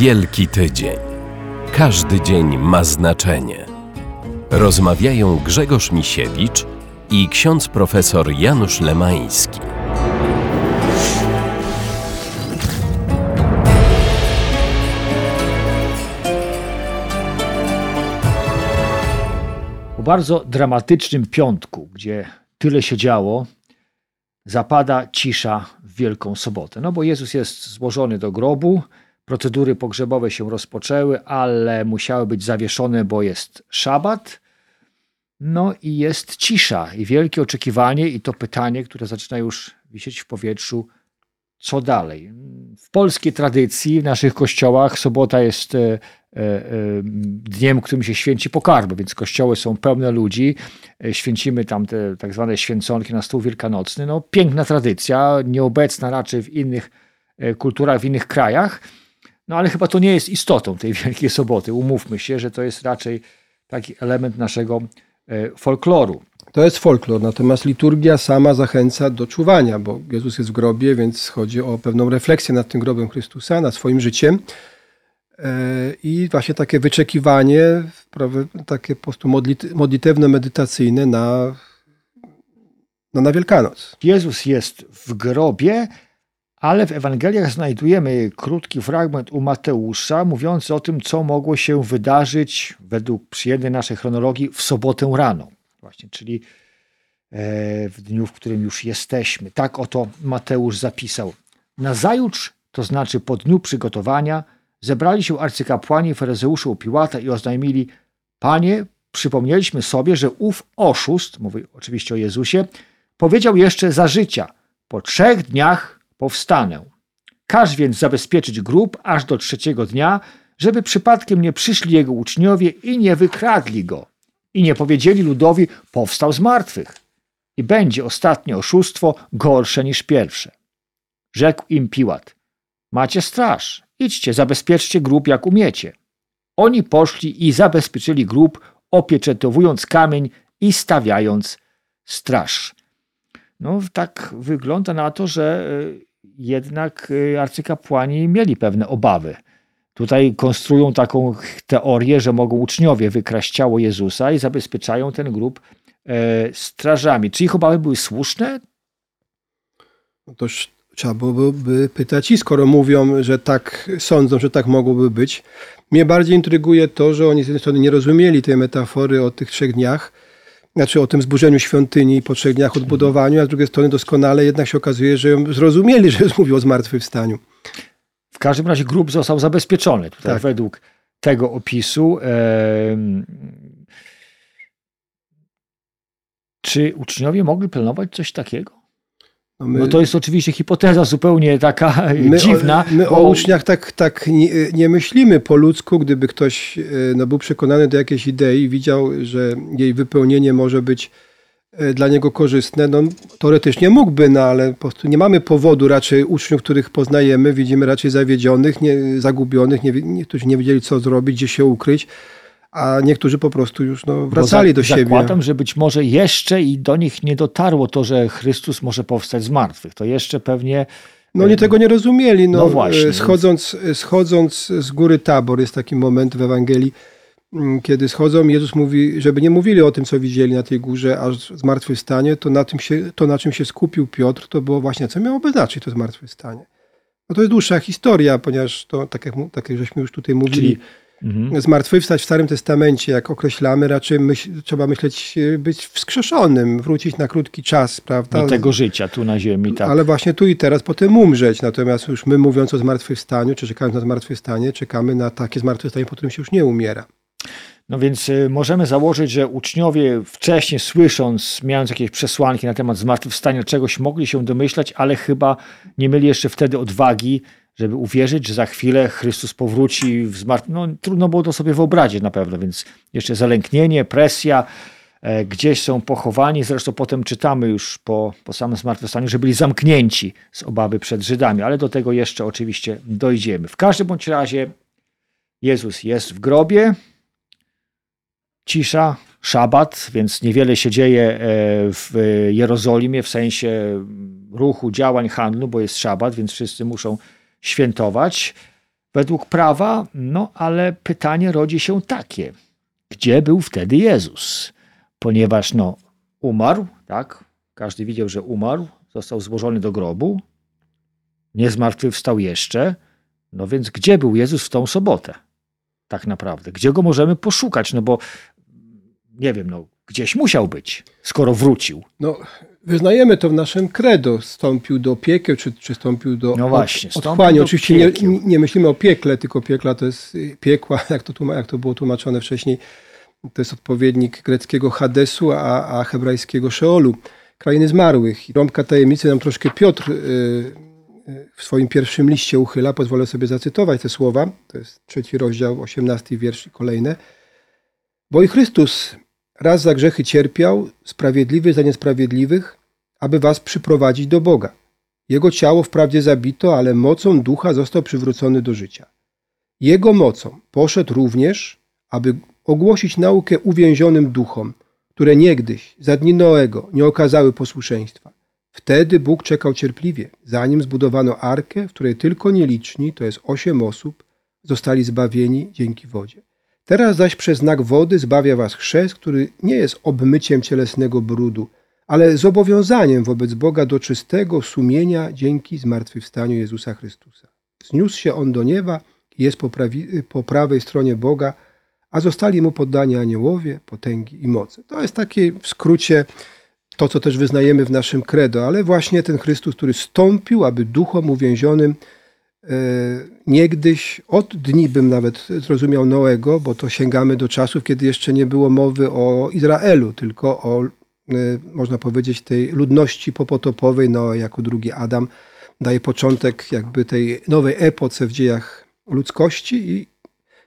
Wielki Tydzień. Każdy dzień ma znaczenie. Rozmawiają Grzegorz Misiewicz i ksiądz profesor Janusz Lemański. Po bardzo dramatycznym piątku, gdzie tyle się działo, zapada cisza w Wielką Sobotę. No bo Jezus jest złożony do grobu, procedury pogrzebowe się rozpoczęły, ale musiały być zawieszone, bo jest szabat. No i jest cisza i wielkie oczekiwanie i to pytanie, które zaczyna już wisieć w powietrzu, co dalej? W polskiej tradycji, w naszych kościołach sobota jest e, e, dniem, którym się święci pokarmy, więc kościoły są pełne ludzi. E, święcimy tam te tak zwane święconki na stół wielkanocny. No, piękna tradycja, nieobecna raczej w innych kulturach, w innych krajach. No ale chyba to nie jest istotą tej Wielkiej Soboty. Umówmy się, że to jest raczej taki element naszego folkloru. To jest folklor, natomiast liturgia sama zachęca do czuwania, bo Jezus jest w grobie, więc chodzi o pewną refleksję nad tym grobem Chrystusa, nad swoim życiem. E, I właśnie takie wyczekiwanie, takie po prostu modlitewno-medytacyjne na, no na Wielkanoc. Jezus jest w grobie, ale w Ewangeliach znajdujemy krótki fragment u Mateusza mówiący o tym, co mogło się wydarzyć według przyjemnej naszej chronologii w sobotę rano właśnie, czyli e, w dniu, w którym już jesteśmy. Tak oto Mateusz zapisał. Nazajutrz, to znaczy po dniu przygotowania, zebrali się arcykapłani faryzeusze u Piłata i oznajmili: Panie, przypomnieliśmy sobie, że ów oszust, mówi oczywiście o Jezusie, powiedział jeszcze za życia: Po trzech dniach powstanę. Każ więc zabezpieczyć grób aż do trzeciego dnia, żeby przypadkiem nie przyszli jego uczniowie i nie wykradli go i nie powiedzieli ludowi, powstał z martwych. I będzie ostatnie oszustwo gorsze niż pierwsze. Rzekł im Piłat: Macie straż, idźcie, zabezpieczcie grób jak umiecie. Oni poszli i zabezpieczyli grób, opieczętowując kamień i stawiając straż. No, tak wygląda na to, że e, jednak e, arcykapłani mieli pewne obawy Tutaj konstruują taką teorię, że mogą uczniowie wykraść ciało Jezusa i zabezpieczają ten grób e, strażami. Czy ich obawy były słuszne? No to trzeba byłoby pytać i skoro mówią, że tak sądzą, że tak mogłoby być. Mnie bardziej intryguje to, że oni z jednej strony nie rozumieli tej metafory o tych trzech dniach, znaczy o tym zburzeniu świątyni po trzech dniach odbudowaniu, a z drugiej strony doskonale jednak się okazuje, że ją zrozumieli, że mówił o zmartwychwstaniu każdym razie grób został zabezpieczony tutaj tak. według tego opisu. Czy uczniowie mogli planować coś takiego? No, my, no, to jest oczywiście hipoteza zupełnie taka my dziwna. O, my bo... o uczniach tak, tak nie, nie, myślimy po ludzku, gdyby ktoś e, no, był przekonany do jakiejś idei, widział, że jej wypełnienie może być E, dla niego korzystne, no teoretycznie mógłby, no ale po prostu nie mamy powodu raczej uczniów, których poznajemy, widzimy raczej zawiedzionych, nie, zagubionych, nie, niektórzy nie wiedzieli co zrobić, gdzie się ukryć, a niektórzy po prostu już no, wracali do siebie. Zakładam, że być może jeszcze i do nich nie dotarło to, że Chrystus może powstać z martwych. To jeszcze pewnie... No oni tego nie rozumieli. No, no właśnie. E, schodząc, schodząc z góry Tabor, jest taki moment w Ewangelii, Mm, kiedy schodzą, Jezus mówi, żeby nie mówili o tym, co widzieli na tej górze, aż zmartwychwstanie, to na, tym się, to na czym się skupił Piotr, to było właśnie, co miałoby znaczyć to zmartwychwstanie. No to jest dłuższa historia, ponieważ to, tak jak, tak jak żeśmy już tutaj mówili, Czyli... Mhm. Zmartwychwstać w Starym Testamencie, jak określamy, raczej myśl, trzeba myśleć, być wskrzeszonym, wrócić na krótki czas, prawda? Do tego życia tu na ziemi, tak. Ale właśnie tu i teraz potem umrzeć. Natomiast już my mówiąc o zmartwychwstaniu, czy czekając na zmartwychwstanie, czekamy na takie zmartwychwstanie, po którym się już nie umiera. No więc y, możemy założyć, że uczniowie wcześniej słysząc, mając jakieś przesłanki na temat zmartwychwstania, czegoś mogli się domyślać, ale chyba nie mieli jeszcze wtedy odwagi, żeby uwierzyć, że za chwilę Chrystus powróci w zmartw... No trudno było to sobie wyobrazić na pewno, więc jeszcze zalęknienie, presja, e, gdzieś są pochowani, zresztą potem czytamy już po, po samym zmartwychwstaniu, że byli zamknięci z obawy przed Żydami, ale do tego jeszcze oczywiście dojdziemy. W każdym bądź razie Jezus jest w grobie, cisza, szabat, więc niewiele się dzieje e, w Jerozolimie w sensie ruchu, działań, handlu, bo jest szabat, więc wszyscy muszą świętować. według prawa, no ale pytanie rodzi się takie. Gdzie był wtedy Jezus? Ponieważ no, umarł, tak? Każdy widział, że umarł, został złożony do grobu, nie zmartwychwstał jeszcze. No więc gdzie był Jezus w tą sobotę? Tak naprawdę. Gdzie go możemy poszukać? No bo nie wiem, no gdzieś musiał być, skoro wrócił. No, wyznajemy to w naszym credo. Stąpił do piekieł, czy, czy stąpił do no właśnie, otchłani. Oczywiście nie, nie, myślimy o piekle, tylko piekla to jest piekła, jak to, jak to było tłumaczone wcześniej. To jest odpowiednik greckiego Hadesu, a, a hebrajskiego Szeolu, krainy zmarłych. Rąbka tajemnicy nam troszkę Piotr y, y, w swoim pierwszym liście uchyla. Pozwolę sobie zacytować te słowa. To jest trzeci rozdział, osiemnasty wiersz i kolejne. Bo i Chrystus raz za grzechy cierpiał, sprawiedliwy za niesprawiedliwych, aby was przyprowadzić do Boga. Jego ciało wprawdzie zabito, ale mocą ducha został przywrócony do życia. Jego mocą poszedł również, aby ogłosić naukę uwięzionym duchom, które niegdyś, za dni Noego, nie okazały posłuszeństwa. Wtedy Bóg czekał cierpliwie, zanim zbudowano arkę, w której tylko nieliczni, to jest osiem osób, zostali zbawieni dzięki wodzie. Teraz zaś przez znak wody zbawia was chrzest, który nie jest obmyciem cielesnego brudu, ale zobowiązaniem wobec Boga do czystego sumienia dzięki zmartwychwstaniu Jezusa Chrystusa. Zniósł się on do nieba i jest po, prawi, po prawej stronie Boga, a zostali mu poddani aniołowie, potęgi i moce. To jest takie w skrócie to, co też wyznajemy w naszym credo, ale właśnie ten Chrystus, który stąpił, aby duchom uwięzionym niegdyś, od dni bym nawet zrozumiał Noego, bo to sięgamy do czasów, kiedy jeszcze nie było mowy o Izraelu, tylko o, e, można powiedzieć, tej ludności popotopowej, Noe jako drugi Adam, daje początek jakby tej nowej epoce w dziejach ludzkości i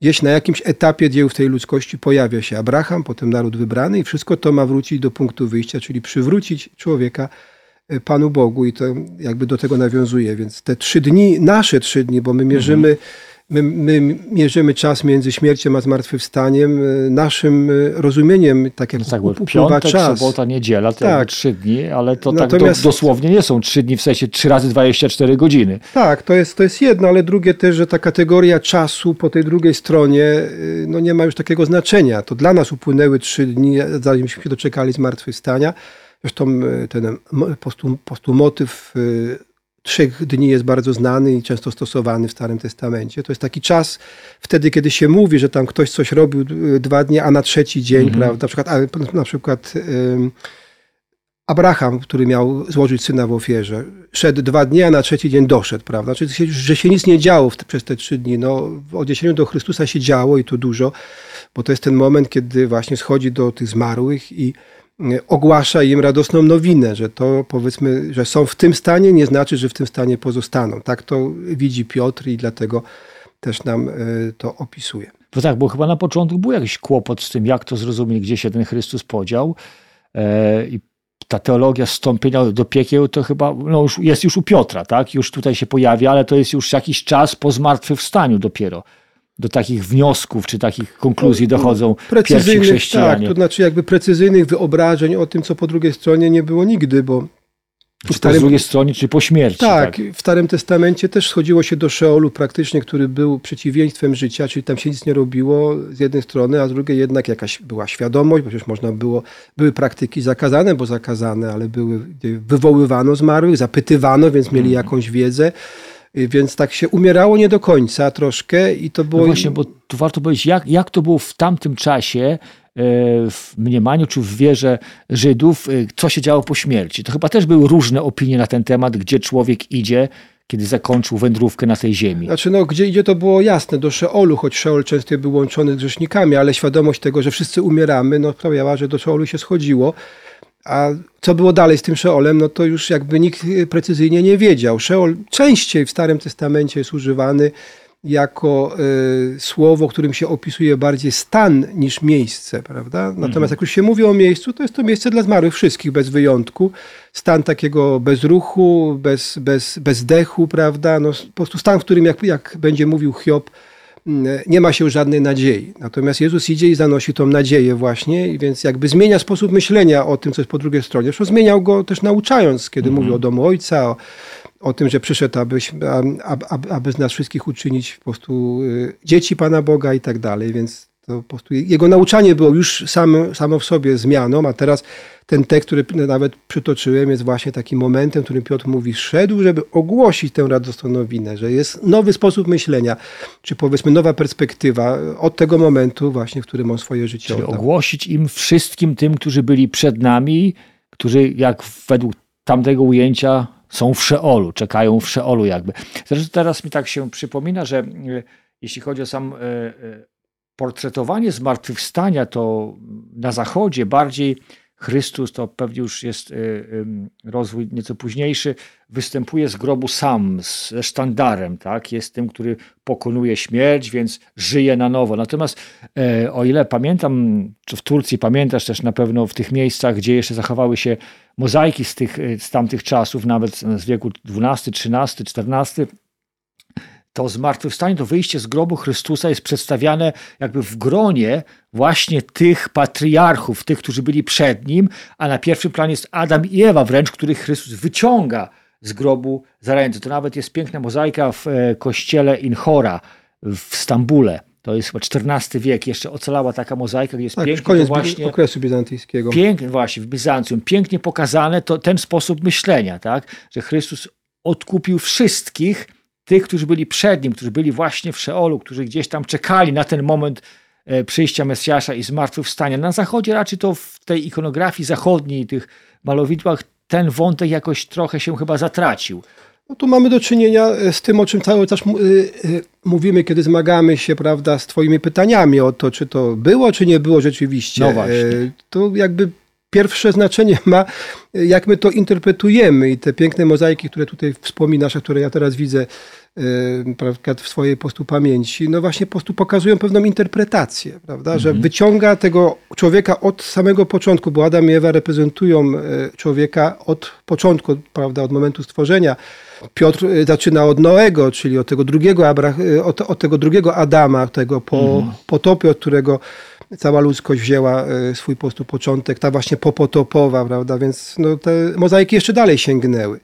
gdzieś na jakimś etapie dziejów tej ludzkości pojawia się Abraham, potem naród wybrany i wszystko to ma wrócić do punktu wyjścia, czyli przywrócić człowieka e, Panu Bogu i to jakby do tego nawiązuje. Więc te trzy dni, nasze trzy dni, bo my mierzymy mhm My, my, mierzymy czas między śmiercią a zmartwychwstaniem e, naszym e, rozumieniem, tak jak no tak, upływa piątek, czas. sobota, niedziela, to tak. trzy dni, ale to Natomiast, tak do, dosłownie nie są trzy dni, w sensie trzy razy 24 godziny. Tak, to jest, to jest jedno, ale drugie też, że ta kategoria czasu po tej drugiej stronie no nie ma już takiego znaczenia. To dla nas upłynęły trzy dni, zanim się doczekali zmartwychwstania. Zresztą ten postum, postumotyw trzech dni jest bardzo znany i często stosowany w Starym Testamencie. To jest taki czas wtedy, kiedy się mówi, że tam ktoś coś robił dwa dni, a na trzeci dzień, -hmm. prawda? Na przykład, na przykład Abraham, który miał złożyć syna w ofierze, szedł dwa dni, a na trzeci dzień doszedł, prawda? Czyli, że się nic nie działo w, przez te trzy dni. No, w odniesieniu do Chrystusa się działo i to dużo, bo to jest ten moment, kiedy właśnie schodzi do tych zmarłych i ogłasza im radosną nowinę, że to powiedzmy, że są w tym stanie, nie znaczy, że w tym stanie pozostaną. Tak to widzi Piotr i dlatego też nam e, to opisuje. Bo tak, bo chyba na początku był jakiś kłopot z tym, jak to zrozumieć, gdzie się ten Chrystus podział. E, I ta teologia stąpienia do piekieł to chyba no już, jest już u Piotra, tak? Już tutaj się pojawia, ale to jest już jakiś czas po zmartwychwstaniu dopiero do takich wniosków czy takich konkluzji no, dochodzą pierwsi chrześcijanie. Tak, to znaczy jakby precyzyjnych wyobrażeń o tym, co po drugiej stronie nie było nigdy, bo czy starym, po drugiej stronie, czy po śmierci. Tak, tak, w Starym Testamencie też schodziło się do Szeolu praktycznie, który był przeciwieństwem życia, czyli tam się nic nie robiło z jednej strony, a z drugiej jednak jakaś była świadomość, bo przecież można było, były praktyki zakazane, bo zakazane, ale były, wywoływano zmarłych, zapytywano, więc mieli mhm. jakąś wiedzę. Więc tak się umierało nie do końca troszkę i to było... No właśnie, bo tu warto powiedzieć, jak, jak to było w tamtym czasie e, w mniemaniu czy w wierze Żydów, e, co się działo po śmierci. To chyba też były różne opinie na ten temat, gdzie człowiek idzie, kiedy zakończył wędrówkę na tej ziemi. Znaczy, no, gdzie idzie, to było jasne, do Szeolu, choć Szeol często był łączony z grzesznikami, ale świadomość tego, że wszyscy umieramy, no, sprawiała, że do Szeolu się schodziło. A co było dalej z tym Szeolem, no to już jakby nikt precyzyjnie nie wiedział. Szeol częściej w Starym Testamencie jest używany jako y, słowo, którym się opisuje bardziej stan niż miejsce, prawda? Natomiast mhm. jak już się mówi o miejscu, to jest to miejsce dla zmarłych wszystkich, bez wyjątku. Stan takiego bez ruchu, bez, bez, bez dechu, prawda? No, po prostu stan, w którym, jak, jak będzie mówił Hiob, nie ma się żadnej nadziei. Natomiast Jezus idzie i zanosi tą nadzieję właśnie, więc jakby zmienia sposób myślenia o tym, co jest po drugiej stronie. Zresztą zmieniał go też nauczając, kiedy mm -hmm. mówił o domu Ojca, o, o tym, że przyszedł, aby, aby, aby z nas wszystkich uczynić po prostu y, dzieci Pana Boga i tak dalej, więc to po prostu jego nauczanie było już samo, samo w sobie zmianą, a teraz ten tekst, który nawet przytoczyłem, jest właśnie takim momentem, w którym Piotr mówi, szedł, żeby ogłosić tę radosną nowinę, że jest nowy sposób myślenia, czy powiedzmy nowa perspektywa od tego momentu właśnie, w którym on swoje życie Czyli oddał. ogłosić im wszystkim tym, którzy byli przed nami, którzy jak według tamtego ujęcia są w Szeolu, czekają w Szeolu jakby. Zresztą teraz mi tak się przypomina, że e, jeśli chodzi o sam e, e, portretowanie zmartwychwstania, to na zachodzie bardziej Chrystus, to pewnie już jest rozwój nieco późniejszy, występuje z grobu sam, ze sztandarem, tak? jest tym, który pokonuje śmierć, więc żyje na nowo. Natomiast o ile pamiętam, w Turcji pamiętasz też na pewno w tych miejscach, gdzie jeszcze zachowały się mozaiki z, tych, z tamtych czasów, nawet z wieku XII, XIII, XIV, to zmartwychwstanie, to wyjście z grobu Chrystusa jest przedstawiane jakby w gronie właśnie tych patriarchów, tych, którzy byli przed nim, a na pierwszym planie jest Adam i Ewa wręcz, których Chrystus wyciąga z grobu za ręce. To nawet jest piękna mozaika w e, kościele Inchora w Stambule. To jest chyba XIV wiek, jeszcze ocalała taka mozaika, gdzie jest tak, pięknie koniec właśnie, okresu bizantyjskiego. Pięknie, właśnie, w Bizancjum, pięknie pokazane to, ten sposób myślenia, tak? że Chrystus odkupił wszystkich, tych, którzy byli przed nim, którzy byli właśnie w Szeolu, którzy gdzieś tam czekali na ten moment e, przyjścia Mesjasza i zmartwychwstania. Na zachodzie raczej to w tej ikonografii zachodniej, tych malowidłach, ten wątek jakoś trochę się chyba zatracił. No tu mamy do czynienia e, z tym, o czym cały czas e, mówimy, kiedy zmagamy się prawda, z Twoimi pytaniami o to, czy to było, czy nie było rzeczywiście. No właśnie. To jakby pierwsze znaczenie ma, jak my to interpretujemy i te piękne mozaiki, które tutaj wspominasz, a które ja teraz widzę yy, w swojej postu pamięci, no właśnie po prostu pokazują pewną interpretację, prawda, mhm. że wyciąga tego człowieka od samego początku, bo Adam i Ewa reprezentują e, człowieka od początku, prawda, od momentu stworzenia. Piotr e, zaczyna od Noego, czyli od tego drugiego, od, od tego drugiego Adama, tego po, mhm. od którego cała ludzkość wzięła e, swój po początek, ta właśnie popotopowa, prawda, więc no, te mozaiki jeszcze dalej sięgnęły.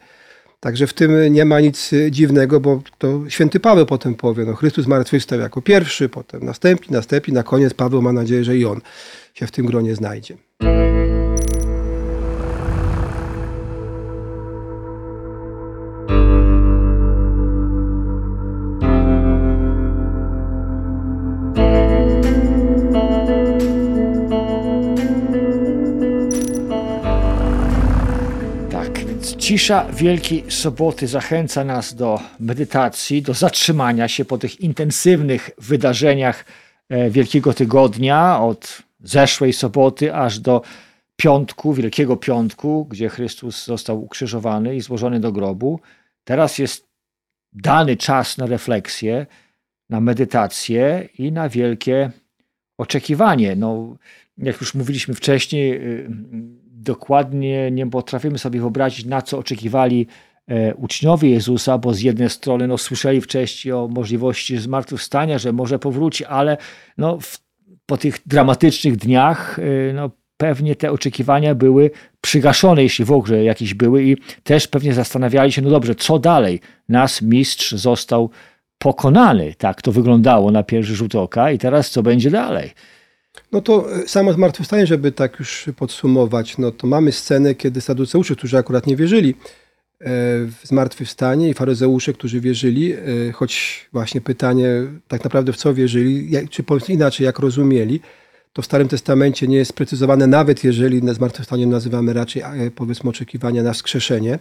Także w tym nie ma nic dziwnego, bo to święty Paweł potem powie, no Chrystus zmartwychwstał jako pierwszy, potem następni, następni, na koniec Paweł ma nadzieję, że i on się w tym gronie znajdzie. Cisza Wielkiej Soboty zachęca nas do medytacji, do zatrzymania się po tych intensywnych wydarzeniach e, Wielkiego Tygodnia, od zeszłej soboty aż do piątku, Wielkiego Piątku, gdzie Chrystus został ukrzyżowany i złożony do grobu. Teraz jest dany czas na refleksję, na medytację i na wielkie oczekiwanie. No, jak już mówiliśmy wcześniej, y, dokładnie nie potrafimy sobie wyobrazić, na co oczekiwali e, uczniowie Jezusa, bo z jednej strony no, słyszeli wcześniej o możliwości zmartwychwstania, że może powróci, ale no, w, po tych dramatycznych dniach e, no, pewnie te oczekiwania były przygaszone, jeśli w ogóle jakieś były i też pewnie zastanawiali się, no dobrze, co dalej? Nas mistrz został pokonany, tak to wyglądało na pierwszy rzut oka i teraz co będzie dalej? No to e, samo zmartwychwstanie, żeby tak już podsumować, no to mamy scenę, kiedy saduceusze, którzy akurat nie wierzyli e, w zmartwychwstanie i faryzeusze, którzy wierzyli, e, choć właśnie pytanie tak naprawdę w co wierzyli, czy inaczej, jak rozumieli, to w Starym Testamencie nie jest sprecyzowane, nawet jeżeli zmartwychwstaniem nazywamy raczej powiedzmy oczekiwania na wskrzeszenie.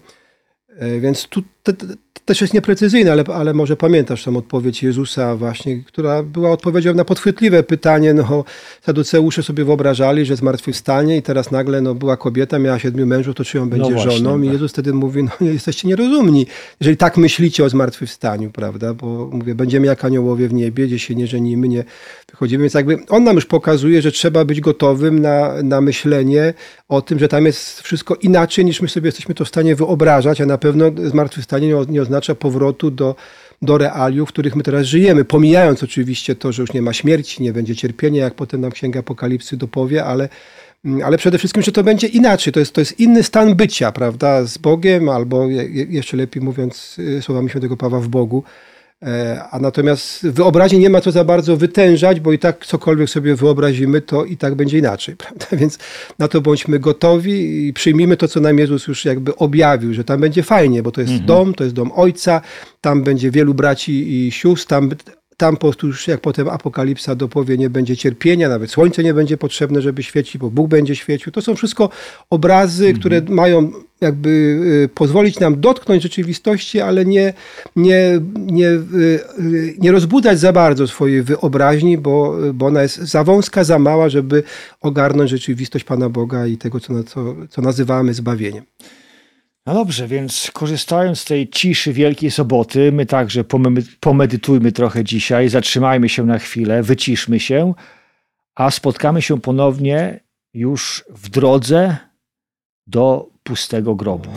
Więc tu te, te, też jest nieprecyzyjne, ale, ale może pamiętasz tą odpowiedź Jezusa właśnie, która była odpowiedzią na podchwytliwe pytanie. No, Saduceusze sobie wyobrażali, że zmartwychwstanie i teraz nagle no, była kobieta, miała siedmiu mężów, to czy ją będzie no właśnie, żoną? Tak. I Jezus wtedy mówi, no jesteście nierozumni, jeżeli tak myślicie o zmartwychwstaniu, prawda? Bo mówię, będziemy jak aniołowie w niebie, gdzie się nie żenimy, nie wychodzimy. Więc jakby on nam już pokazuje, że trzeba być gotowym na, na myślenie o tym, że tam jest wszystko inaczej niż my sobie jesteśmy to w stanie wyobrażać, a na pewno zmartwychwstanie nie, nie oznacza powrotu do, do realiów, w których my teraz żyjemy. Pomijając oczywiście to, że już nie ma śmierci, nie będzie cierpienia, jak potem nam Księga Apokalipsy dopowie, ale Mm, ale przede wszystkim, że to będzie inaczej. To jest, to jest inny stan bycia, prawda, z Bogiem, albo jeszcze lepiej mówiąc y, słowami świętego Pawła w Bogu. E, a natomiast wyobraźni nie ma co za bardzo wytężać, bo i tak cokolwiek sobie wyobrazimy, to i tak będzie inaczej, prawda? Więc na to bądźmy gotowi i przyjmijmy to, co nam Jezus już jakby objawił, że tam będzie fajnie, bo to jest mhm. dom, to jest dom Ojca, tam będzie wielu braci i sióstr, tam tam po prostu już jak potem Apokalipsa dopowie, nie będzie cierpienia, nawet słońce nie będzie potrzebne, żeby świecić, bo Bóg będzie świecił. To są wszystko obrazy, mhm. które mają jakby y, pozwolić nam dotknąć rzeczywistości, ale nie, nie, nie, y, nie rozbudzać za bardzo swojej wyobraźni, bo, bo ona jest za wąska, za mała, żeby ogarnąć rzeczywistość Pana Boga i tego, co, co, co nazywamy zbawieniem. No dobrze, więc korzystając z tej ciszy Wielkiej Soboty, my także pomedytujmy trochę dzisiaj, zatrzymajmy się na chwilę, wyciszmy się, a spotkamy się ponownie już w drodze do pustego grobu.